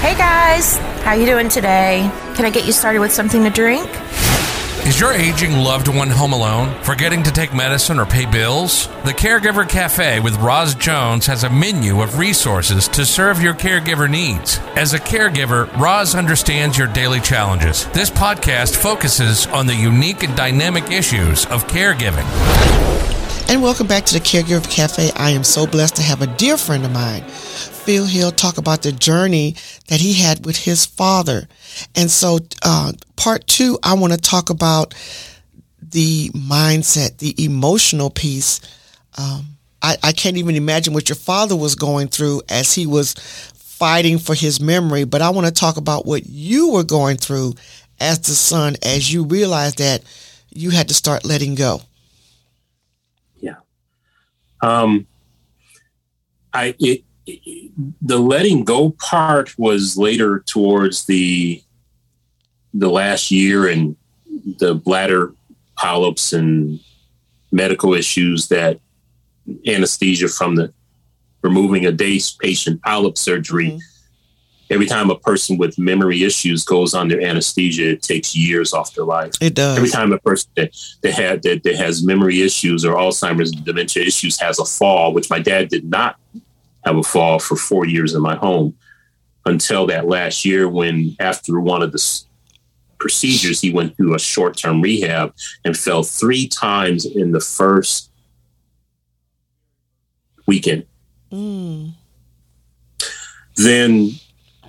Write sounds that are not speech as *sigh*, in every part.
Hey guys, how you doing today? Can I get you started with something to drink? Is your aging loved one home alone, forgetting to take medicine or pay bills? The Caregiver Cafe with Roz Jones has a menu of resources to serve your caregiver needs. As a caregiver, Roz understands your daily challenges. This podcast focuses on the unique and dynamic issues of caregiving. And welcome back to the Caregiver Cafe. I am so blessed to have a dear friend of mine, Phil Hill, talk about the journey that he had with his father. And so, uh, part two, I want to talk about the mindset, the emotional piece. Um, I, I can't even imagine what your father was going through as he was fighting for his memory, but I want to talk about what you were going through as the son as you realized that you had to start letting go. Yeah. Um, I, it, the letting go part was later towards the, the last year and the bladder polyps and medical issues that anesthesia from the removing a day's patient polyp surgery. Mm-hmm. Every time a person with memory issues goes under anesthesia, it takes years off their life. It does. Every time a person that, that had that, that has memory issues or Alzheimer's dementia issues has a fall, which my dad did not have a fall for four years in my home until that last year when after one of the procedures he went through a short-term rehab and fell three times in the first weekend. Mm. Then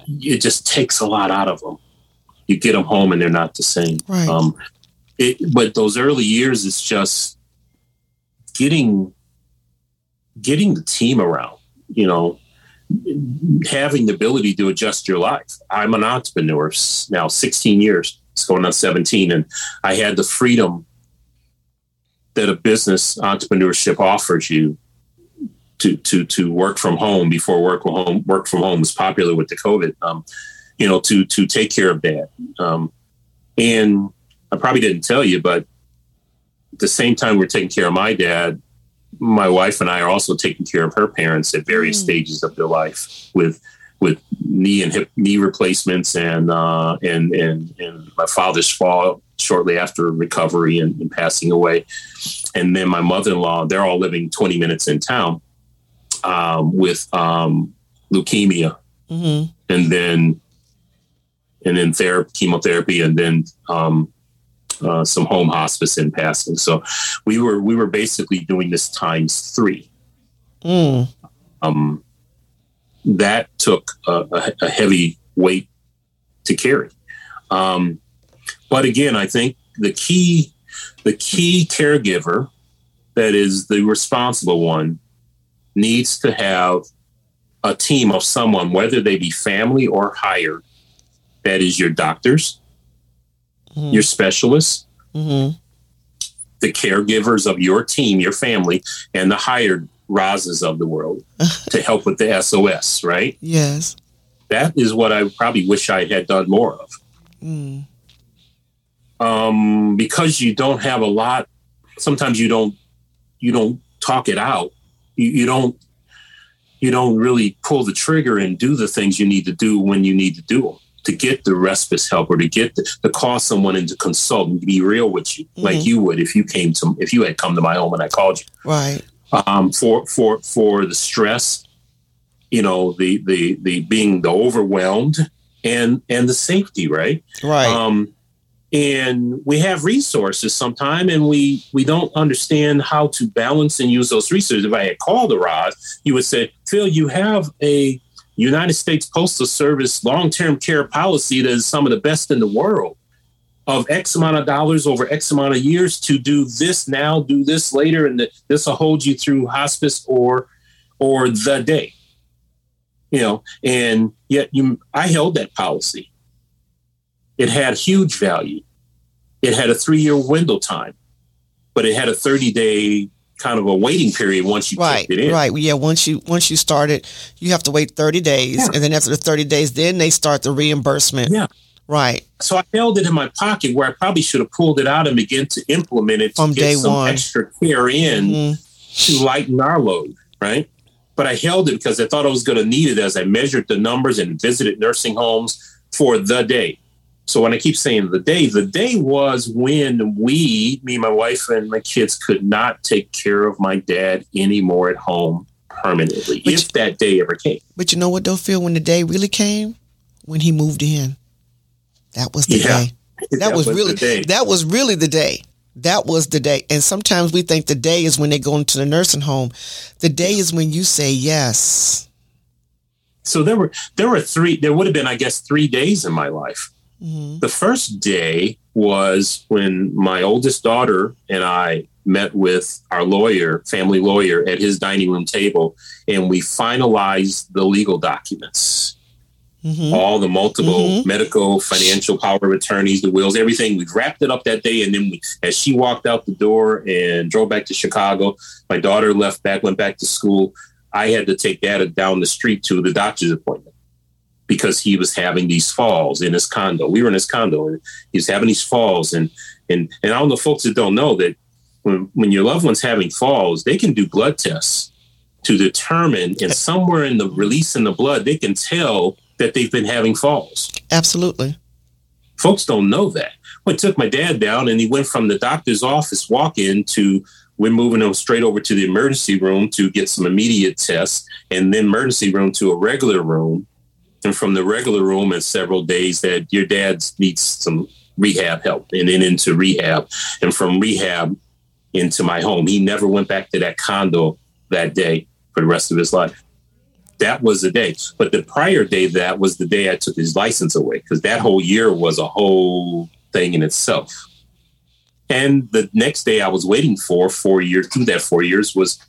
it just takes a lot out of them. You get them home and they're not the same. Right. Um, it, but those early years, it's just getting getting the team around. You know, having the ability to adjust your life. I'm an entrepreneur now, 16 years. It's going on 17, and I had the freedom that a business entrepreneurship offers you to to to work from home before work from home work from home was popular with the COVID. Um, you know, to to take care of dad. Um, and I probably didn't tell you, but at the same time we're taking care of my dad, my wife and I are also taking care of her parents at various mm. stages of their life with with knee and hip knee replacements and uh, and and and my father's fall shortly after recovery and, and passing away, and then my mother in law. They're all living twenty minutes in town um, with um, leukemia, mm-hmm. and then and then therapy, chemotherapy, and then um, uh, some home hospice in passing. So we were we were basically doing this times three. Mm. Um, that took a, a, heavy weight to carry. Um, but again, I think the key the key caregiver that is the responsible one needs to have a team of someone, whether they be family or hired, that is your doctors, mm-hmm. your specialists, mm-hmm. the caregivers of your team, your family, and the hired Rozes of the world *laughs* to help with the SOS, right? Yes. That is what I probably wish I had done more of. Mm. Um, because you don't have a lot, sometimes you don't you don't talk it out you, you don't you don't really pull the trigger and do the things you need to do when you need to do them to get the respite help or to get the, to call someone in to consult and be real with you mm-hmm. like you would if you came to if you had come to my home and I called you. Right. Um, for for for the stress you know the the the being the overwhelmed and and the safety right? Right. Um and we have resources sometime and we we don't understand how to balance and use those resources. If i had called the Roz you would say phil you have a united states postal service long-term care policy that is some of the best in the world of x amount of dollars over x amount of years to do this now do this later and this will hold you through hospice or or the day you know and yet you i held that policy it had huge value. It had a three year window time, but it had a 30 day kind of a waiting period once you right, it in. Right. Yeah. Once you once you start it, you have to wait 30 days. Yeah. And then after the 30 days, then they start the reimbursement. Yeah. Right. So I held it in my pocket where I probably should have pulled it out and begin to implement it from to day some one. extra care in mm-hmm. to lighten our load. Right. but I held it because I thought I was going to need it as I measured the numbers and visited nursing homes for the day. So when I keep saying the day, the day was when we, me, my wife, and my kids could not take care of my dad anymore at home permanently, But if you- that day ever came. But you know what, though, Phil? When the day really came, when he moved in, that was the Yeah. day. *laughs* That, was, really the day. that was really the day. That was the day. And sometimes we think the day is when they go into the nursing home. The day is when you say yes. so there were there were three there would have been i guess three days in my life Mhm. the first day was when my oldest daughter and i met with our lawyer family lawyer at his dining room table and we finalized the legal documents Mhm. all the multiple Mhm. medical financial power of attorneys the wills everything we wrapped it up that day and then we, as she walked out the door and drove back to chicago my daughter left back went back to school i had to take dad down the street to the doctor's appointment because he was having these falls in his condo we were in his condo and he was having these falls and and and i don't know folks that don't know that when, when your loved one's having falls they can do blood tests to determine and somewhere in the release in the blood they can tell that they've been having falls Absolutely. folks don't know that. Well, I took my dad down and he went from the doctor's office walk in to we're moving him straight over to the emergency room to get some immediate tests and then emergency room to a regular room. And from the regular room in several days that your dad needs some rehab help and then into rehab and from rehab into my home. He never went back to that condo that day for the rest of his life. That was the day. But the prior day, that was the day I took his license away because that whole year was a whole thing in itself. And the next day I was waiting for four years through that four years was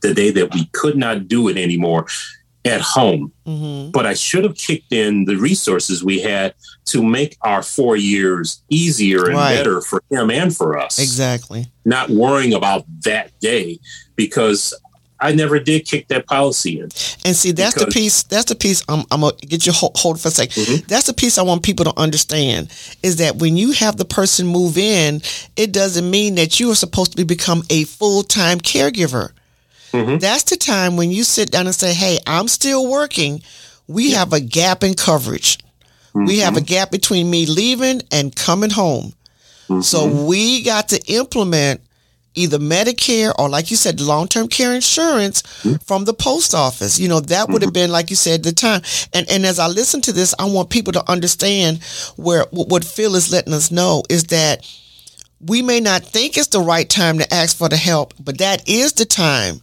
the day that we could not do it anymore at home. hmm But I should have kicked in the resources we had to make our four years easier and Right. better for him and for us Exactly. not worrying about that day because I never did kick that policy in. And see, that's the piece. That's the piece. I'm, I'm gonna get you hold, hold for a 2nd Mhm. That's the piece I want people to understand is that when you have the person move in, it doesn't mean that you are supposed to become a full time caregiver. Mhm. That's the time when you sit down and say, "Hey, I'm still working. We have a gap in coverage. We mm-hmm. have a gap between me leaving and coming home. So mm-hmm. we got to implement." Either Medicare or, like you said, long term care insurance mm-hmm. from the post office. You know, that would have been, like you said, the time. And and as I listen to this, I want people to understand where what Phil is letting us know is that we may not think it's the right time to ask for the help, but that is the time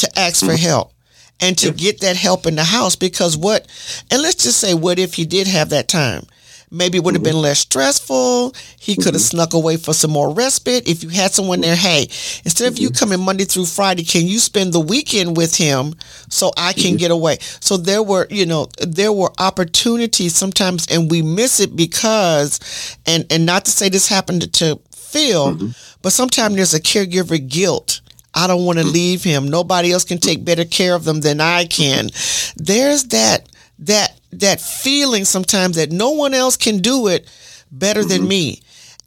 to ask for mm-hmm. help and to get that help in the house because what and let's just say what if he did have that time? Maybe it would have mm-hmm. been less stressful. He could have mm-hmm. snuck away for some more respite. If you had someone there hey instead of you coming monday through friday can you spend the weekend with him so i can get away? So there were you know there were opportunities sometimes and we miss it because and and not to say this happened to phil but sometimes there's a caregiver guilt I don't want to mm. leave him. Nobody else can take better care of them than I can. There's that that that feeling sometimes that no one else can do it better than mm-hmm. me.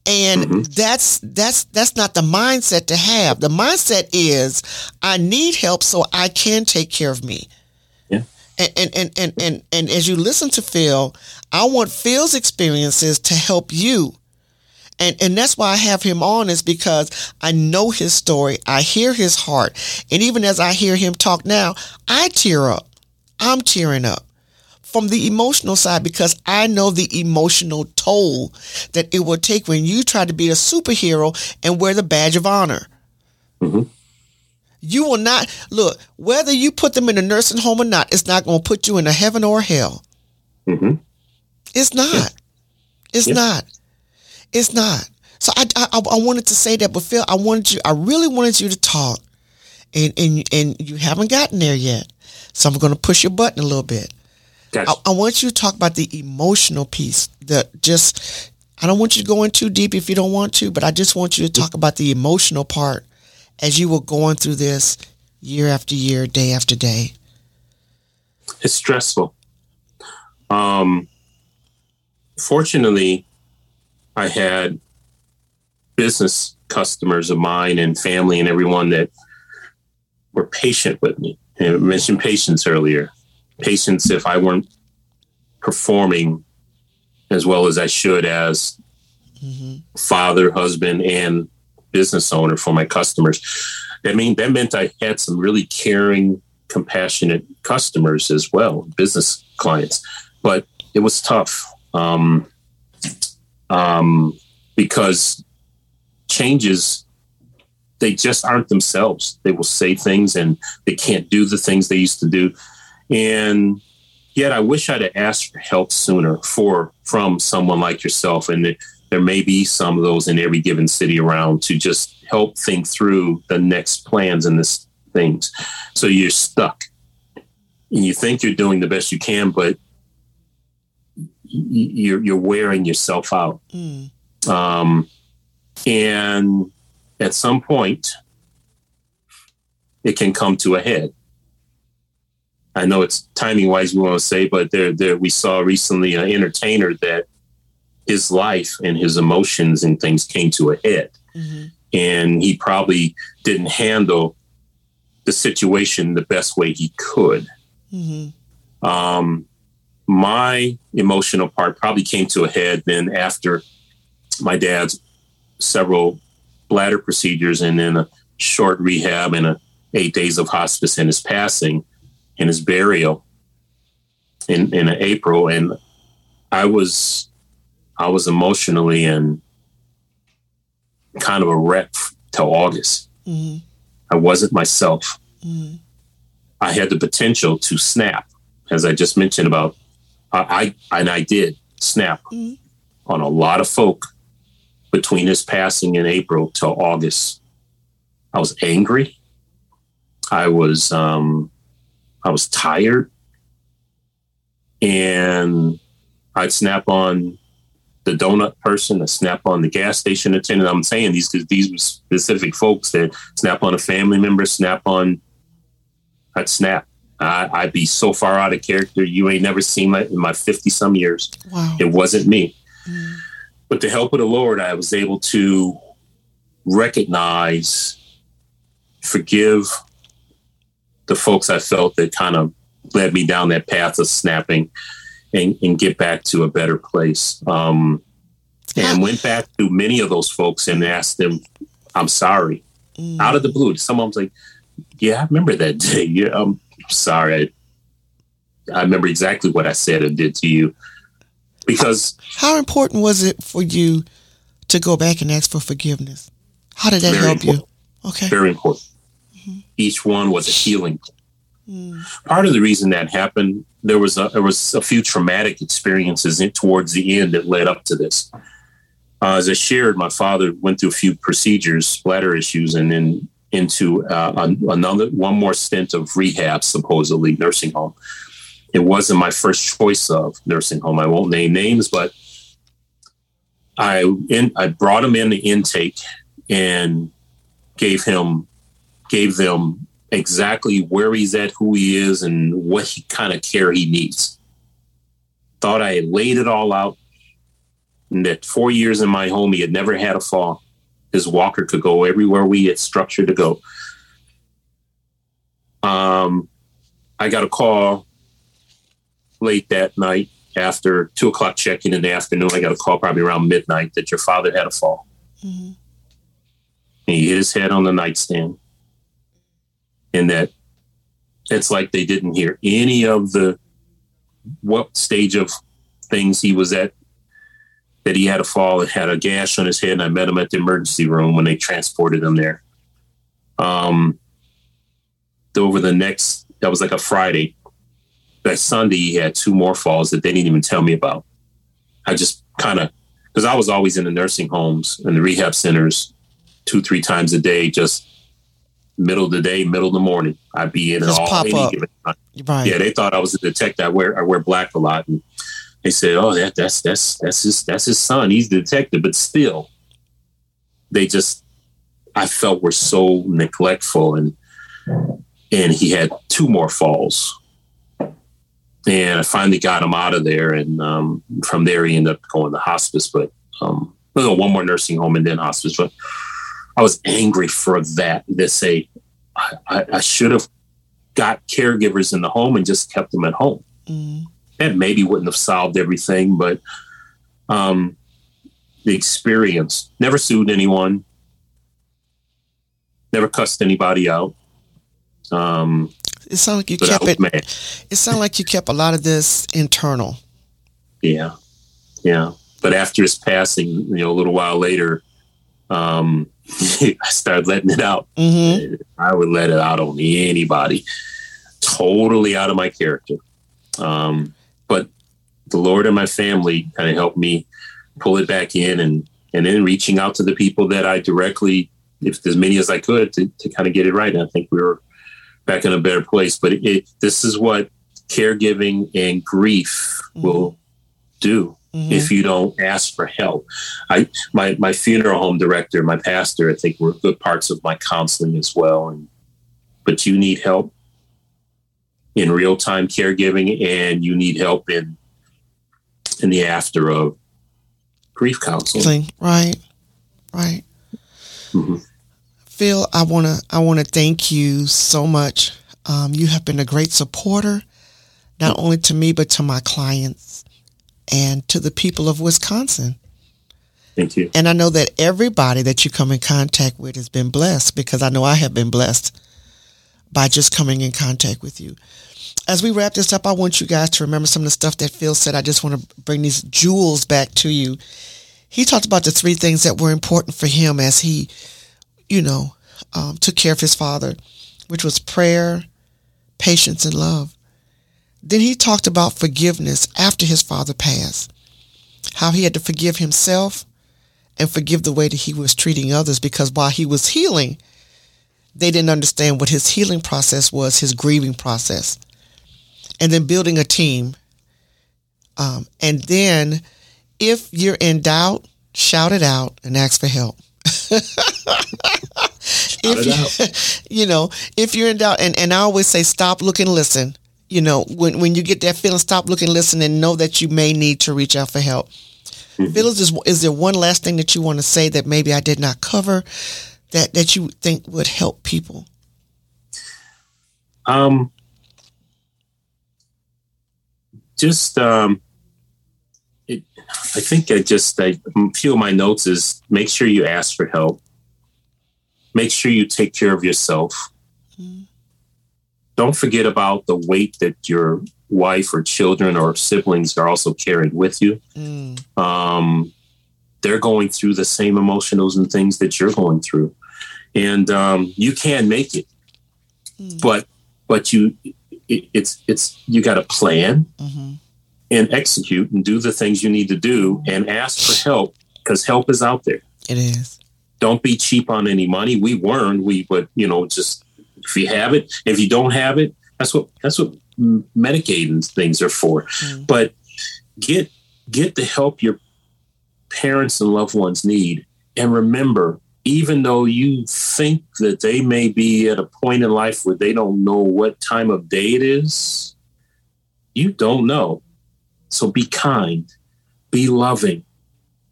And mm-hmm. that's that's that's not the mindset to have. The mindset is I need help so I can take care of me. Yeah. And and, and, and, and and as you listen to Phil, I want Phil's experiences to help you and and that's why I have him on is because I know his story. I hear his heart, and even as I hear him talk now, I tear up. I'm tearing up from the emotional side because I know the emotional toll that it will take when you try to be a superhero and wear the badge of honor. Mhm. You will not look whether you put them in a nursing home or not. It's not going to put you in a heaven or hell. hmm It's not. It's Yeah. not. It's not. So I, I I wanted to say that, but Phil, I wanted you. I really wanted you to talk, and and and you haven't gotten there yet. So I'm going to push your button a little bit. Gotcha. I, I want you to talk about the emotional piece. that just. I don't want you to go in too deep if you don't want to, but I just want you to talk about the emotional part as you were going through this year after year, day after day. it's stressful. Um, fortunately, I had business customers of mine and family and everyone that were patient with me I mentioned patience earlier. Patience if I weren't performing as well as I should as mm-hmm. father, husband, and business owner for my customers. That mean that meant I had some really caring, compassionate customers as well, business clients. But it was tough um, um, because changes they just aren't themselves. They will say things and they can't do the things they used to do. And yet I wish I'd have asked for help sooner for from someone like yourself. And there may be some of those in every given city around to just help think through the next plans and this things. So you're stuck and you think you're doing the best you can, but you're you're wearing yourself out. Mm. Um, and at some point, it can come to a head. I know it's timing wise, we want to say, but there, there, we saw recently an entertainer that his life and his emotions and things came to a head. Mm-hmm. And he probably didn't handle the situation the best way he could. Mm-hmm. Um, my emotional part probably came to a head then after my dad's several bladder procedures and then a short rehab and a eight days of hospice and his passing and his burial in in April and I was I was emotionally and kind of a wreck till August. Mm-hmm. I wasn't myself. Mm-hmm. I had the potential to snap, as I just mentioned about I, I and I did snap mm-hmm. on a lot of folk between his passing in April till August. I was angry. I was um, I was tired, and I'd snap on the donut person, I snap on the gas station attendant. I'm saying these these were specific folks that snap on a family member, snap on. I'd snap. I, I'd be so far out of character. You ain't never seen that in my 50 some years. Wow. It wasn't me. Mm. With the help of the Lord, I was able to recognize, forgive the folks I felt that kind of led me down that path of snapping and, and get back to a better place. Um, and went back to many of those folks and asked them, I'm sorry. Mm. Out of the blue, someone was like, Yeah, I remember that day. *laughs* Yeah, I'm sorry. I, I remember exactly what I said and did to you because how important was it for you to go back and ask for forgiveness? How did that help important. you? Okay, very important. Mm-hmm. Each one was a healing. Mm. Part of the reason that happened, there was a, there was a few traumatic experiences in, towards the end that led up to this. Uh, as I shared, my father went through a few procedures, bladder issues, and then into uh, another one more stint of rehab, supposedly nursing home it wasn't my first choice of nursing home. I won't name names, but I in, I brought him in the intake and gave him gave them exactly where he's at, who he is, and what he, kind of care he needs. Thought I had laid it all out. And that four years in my home, he had never had a fall. His walker could go everywhere we had structured to go. Um, I got a call late that night after two o'clock check-in in the afternoon. I got a call probably around midnight that your father had a fall. Mm-hmm. He hit his head on the nightstand, and that it's like they didn't hear any of the what stage of things he was at. That he had a fall and had a gash on his head, and I met him at the emergency room when they transported him there. Um, over the next, that was like a Friday that Sunday he had two more falls that they didn't even tell me about. I just kind of because I was always in the nursing homes and the rehab centers two, three times a day, just middle of the day, middle of the morning. I'd be in just all pop up. Right. Yeah, they thought I was a detective. I wear I wear black a lot. And they said, Oh, that that's that's that's his that's his son. He's the detective, but still they just I felt were so neglectful and and he had two more falls and I finally got him out of there. And um, from there, he ended up going to hospice, but um, one more nursing home and then hospice. But I was angry for that. They say I, I, I should have got caregivers in the home and just kept them at home. Mm. That maybe wouldn't have solved everything, but um, the experience never sued anyone, never cussed anybody out. Um, it sounded like you kept it. Mad. It sounded like you kept a lot of this internal. Yeah, yeah. But after his passing, you know, a little while later, um, *laughs* I started letting it out. Mm-hmm. I would let it out on anybody, totally out of my character. Um, the Lord and my family kind of helped me pull it back in, and and then reaching out to the people that I directly, if as many as I could, to, to kind of get it right. And I think we were back in a better place. But it, it, this is what caregiving and grief mm-hmm. will do mm-hmm. if you don't ask for help. I my my funeral home director, my pastor, I think were good parts of my counseling as well. And but you need help in real time caregiving, and you need help in in the after of grief counseling. Right, right. Mm-hmm. Phil, I wanna I wanna thank you so much. Um, you have been a great supporter, not only to me but to my clients and to the people of Wisconsin. Thank you. And I know that everybody that you come in contact with has been blessed because I know I have been blessed by just coming in contact with you. As we wrap this up, I want you guys to remember some of the stuff that Phil said. I just want to bring these jewels back to you. He talked about the three things that were important for him as he you know, um, took care of his father, which was prayer, patience, and love. Then he talked about forgiveness after his father passed, how he had to forgive himself and forgive the way that he was treating others because while he was healing, they didn't understand what his healing process was, his grieving process. And then building a team. Um, and then if you're in doubt, shout it out and ask for help. *laughs* if you, *laughs* you know, if you're in doubt, and, and I always say, stop, look, and listen. You know, when, when you get that feeling, stop, look, and listen, and know that you may need to reach out for help. Mm-hmm. Phyllis, is, is there one last thing that you want to say that maybe I did not cover that, that you think would help people? Um, just um, it, I think I just I, a few of my notes is make sure you ask for help. Make sure you take care of yourself. Mm. Don't forget about the weight that your wife or children or siblings are also carrying with you. Mm. Um, they're going through the same emotions and things that you're going through, and um, you can make it. Mm. But but you it, it's it's you got to plan. Mm-hmm and execute and do the things you need to do and ask for help because help is out there. It is. Don't be cheap on any money. We weren't. We, but you know, just if you have it, if you don't have it, that's what that's what Medicaid and things are for. Mm. But get get the help your parents and loved ones need, and remember, even though you think that they may be at a point in life where they don't know what time of day it is, you don't know. So be kind, be loving,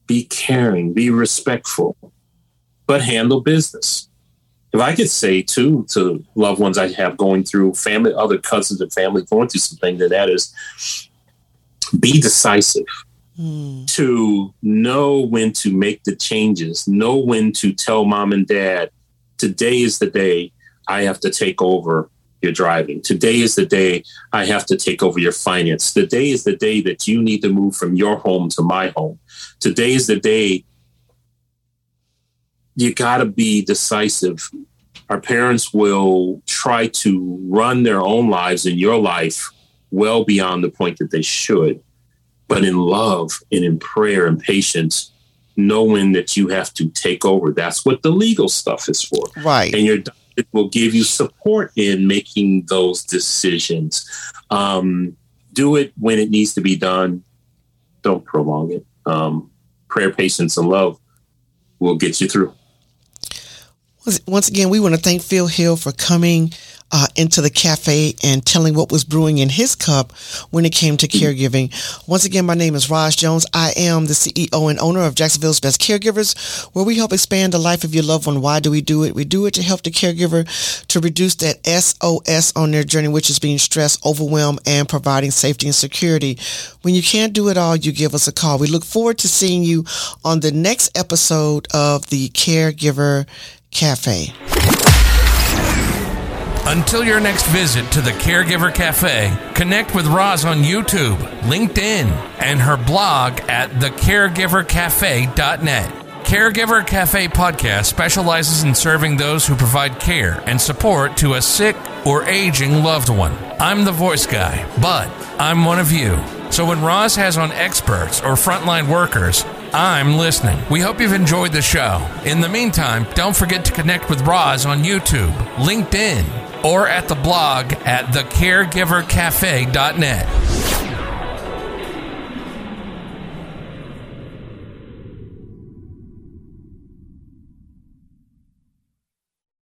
be caring, be respectful, but handle business. If I could say too to loved ones I have going through family, other cousins and family going through something, that that is be decisive. Mm. To know when to make the changes, know when to tell mom and dad, today is the day I have to take over you're driving. Today is the day I have to take over your finance. Today is the day that you need to move from your home to my home. Today is the day you got to be decisive. Our parents will try to run their own lives in your life well beyond the point that they should. But in love and in prayer and patience, knowing that you have to take over. That's what the legal stuff is for. Right. And you're it will give you support in making those decisions. Um, do it when it needs to be done. Don't prolong it. Um, prayer, patience, and love will get you through. Once again, we want to thank Phil Hill for coming uh, into the cafe and telling what was brewing in his cup when it came to caregiving. Once again, my name is Roz Jones. I am the CEO and owner of Jacksonville's Best Caregivers, where we help expand the life of your loved one. Why do we do it? We do it to help the caregiver to reduce that SOS on their journey, which is being stressed, overwhelmed, and providing safety and security. When you can't do it all, you give us a call. We look forward to seeing you on the next episode of the Caregiver Cafe. Until your next visit to the Caregiver Cafe, connect with Roz on YouTube, LinkedIn, and her blog at thecaregivercafe.net. Caregiver Cafe podcast specializes in serving those who provide care and support to a sick or aging loved one. I'm the voice guy, but I'm one of you. So when Roz has on experts or frontline workers, I'm listening. We hope you've enjoyed the show. In the meantime, don't forget to connect with Roz on YouTube, LinkedIn, or at the blog at thecaregivercafe.net.